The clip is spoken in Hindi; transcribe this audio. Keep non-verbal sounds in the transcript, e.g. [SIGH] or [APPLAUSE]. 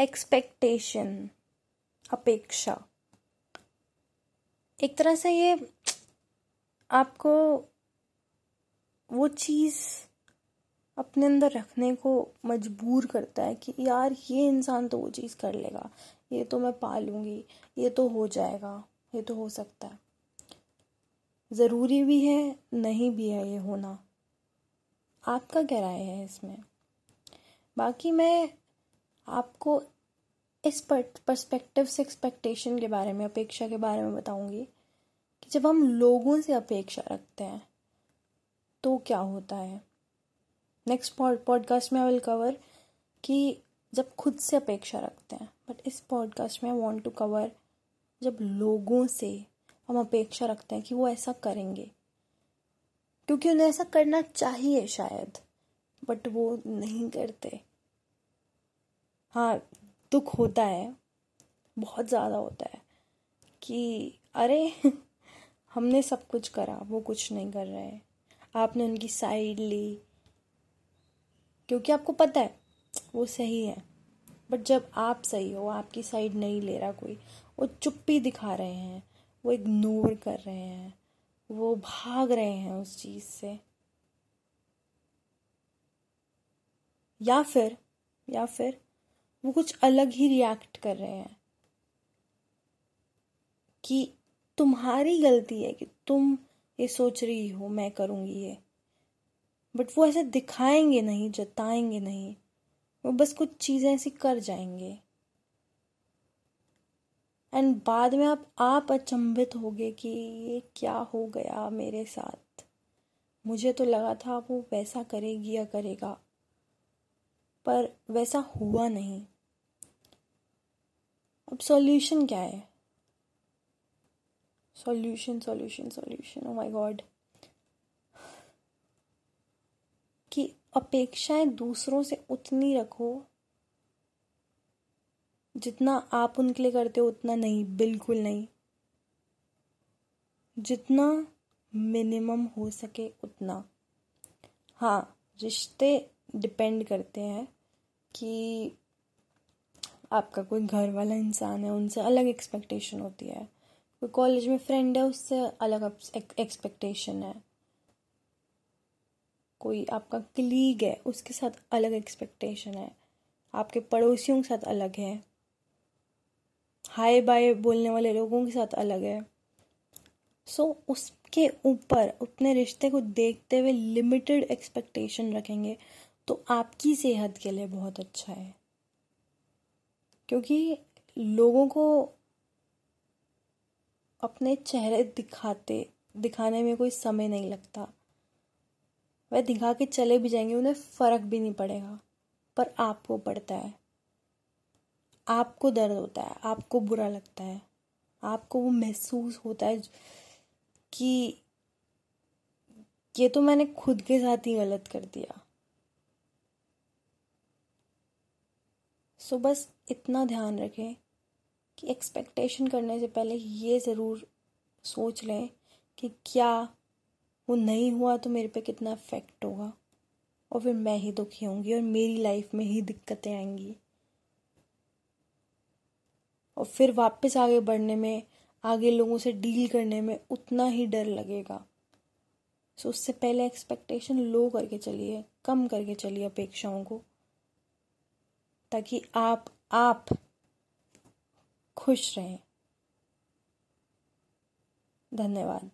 एक्सपेक्टेशन अपेक्षा। एक तरह से ये आपको वो चीज़ अपने अंदर रखने को मजबूर करता है कि यार, ये इंसान तो वो चीज़ कर लेगा। ये तो मैं पा लूँगी ये तो हो जाएगा, ये तो हो सकता है। ज़रूरी भी है, नहीं भी है ये होना। आपका क्या राय है इसमें? बाकी मैं आपको इस पर्सपेक्टिव से एक्सपेक्टेशन के बारे में, अपेक्षा के बारे में बताऊँगी कि जब हम लोगों से अपेक्षा रखते हैं तो क्या होता है? नेक्स्ट पॉडकास्ट में आई विल कवर कि जब खुद से अपेक्षा रखते हैं बट इस पॉडकास्ट में आई वॉन्ट टू कवर जब लोगों से हम अपेक्षा रखते हैं कि वो ऐसा करेंगे। क्योंकि उन्हें ऐसा करना चाहिए शायद बट वो नहीं करते। हाँ दुख होता है, बहुत ज़्यादा होता है, कि अरे, [LAUGHS] हमने सब कुछ करा, वो कुछ नहीं कर रहे आपने उनकी साइड ली। क्योंकि आपको पता है, वो सही है। बट जब आप सही हो, आपकी साइड नहीं ले रहा कोई, वो चुप्पी दिखा रहे हैं, वो इग्नोर कर रहे हैं, वो भाग रहे हैं उस चीज़ से। या फिर या फिर वो कुछ अलग ही रिएक्ट कर रहे हैं कि तुम्हारी गलती है कि तुम ये सोच रही हो, मैं करूँगी ये। बट वो ऐसे दिखाएँगे नहीं, जताएँगे नहीं। वो बस कुछ चीज़ें ऐसी कर जाएँगे। एंड बाद में आप आप अचंभित होगे कि ये क्या हो गया मेरे साथ। मुझे तो लगा था वो वैसा करेगी या करेगा, पर वैसा हुआ नहीं। अब सॉल्यूशन क्या है? Solution solution solution oh my god कि अपेक्षाएँ दूसरों से उतनी रखो जितना आप उनके लिए करते हो, उतना नहीं, बिल्कुल नहीं। जितना मिनिमम हो सके उतना। हाँ रिश्ते डिपेंड करते हैं कि आपका कोई घर वाला इंसान है उनसे अलग एक्सपेक्टेशन होती है। कोई कॉलेज में फ्रेंड है उससे अलग एक्सपेक्टेशन है। कोई आपका क्लीग है उसके साथ अलग एक्सपेक्टेशन है। आपके पड़ोसियों के साथ अलग है। हाय बाय बोलने वाले लोगों के साथ अलग है। सो so, उसके ऊपर उतने रिश्ते को देखते हुए लिमिटेड एक्सपेक्टेशन रखेंगे तो आपकी सेहत के लिए बहुत अच्छा है। क्योंकि लोगों को अपने चेहरे दिखाते, दिखाने में कोई समय नहीं लगता। वह दिखा के चले भी जाएँगे, उन्हें फ़र्क भी नहीं पड़ेगा, पर आपको पड़ता है। आपको दर्द होता है, आपको बुरा लगता है, आपको वो महसूस होता है कि ये तो मैंने खुद के साथ ही गलत कर दिया। सो बस इतना ध्यान रखें कि एक्सपेक्टेशन करने से पहले ये ज़रूर सोच लें कि क्या वो नहीं हुआ तो मेरे पे कितना इफ़ेक्ट होगा। और फिर मैं ही दुखी होंगी और मेरी लाइफ में ही दिक्कतें आएँगी। और फिर वापस आगे बढ़ने में, आगे लोगों से डील करने में उतना ही डर लगेगा। सो उससे पहले एक्सपेक्टेशन लो करके चलिए, कम करके चलिए अपेक्षाओं को। ताकि आप आप खुश रहें। धन्यवाद।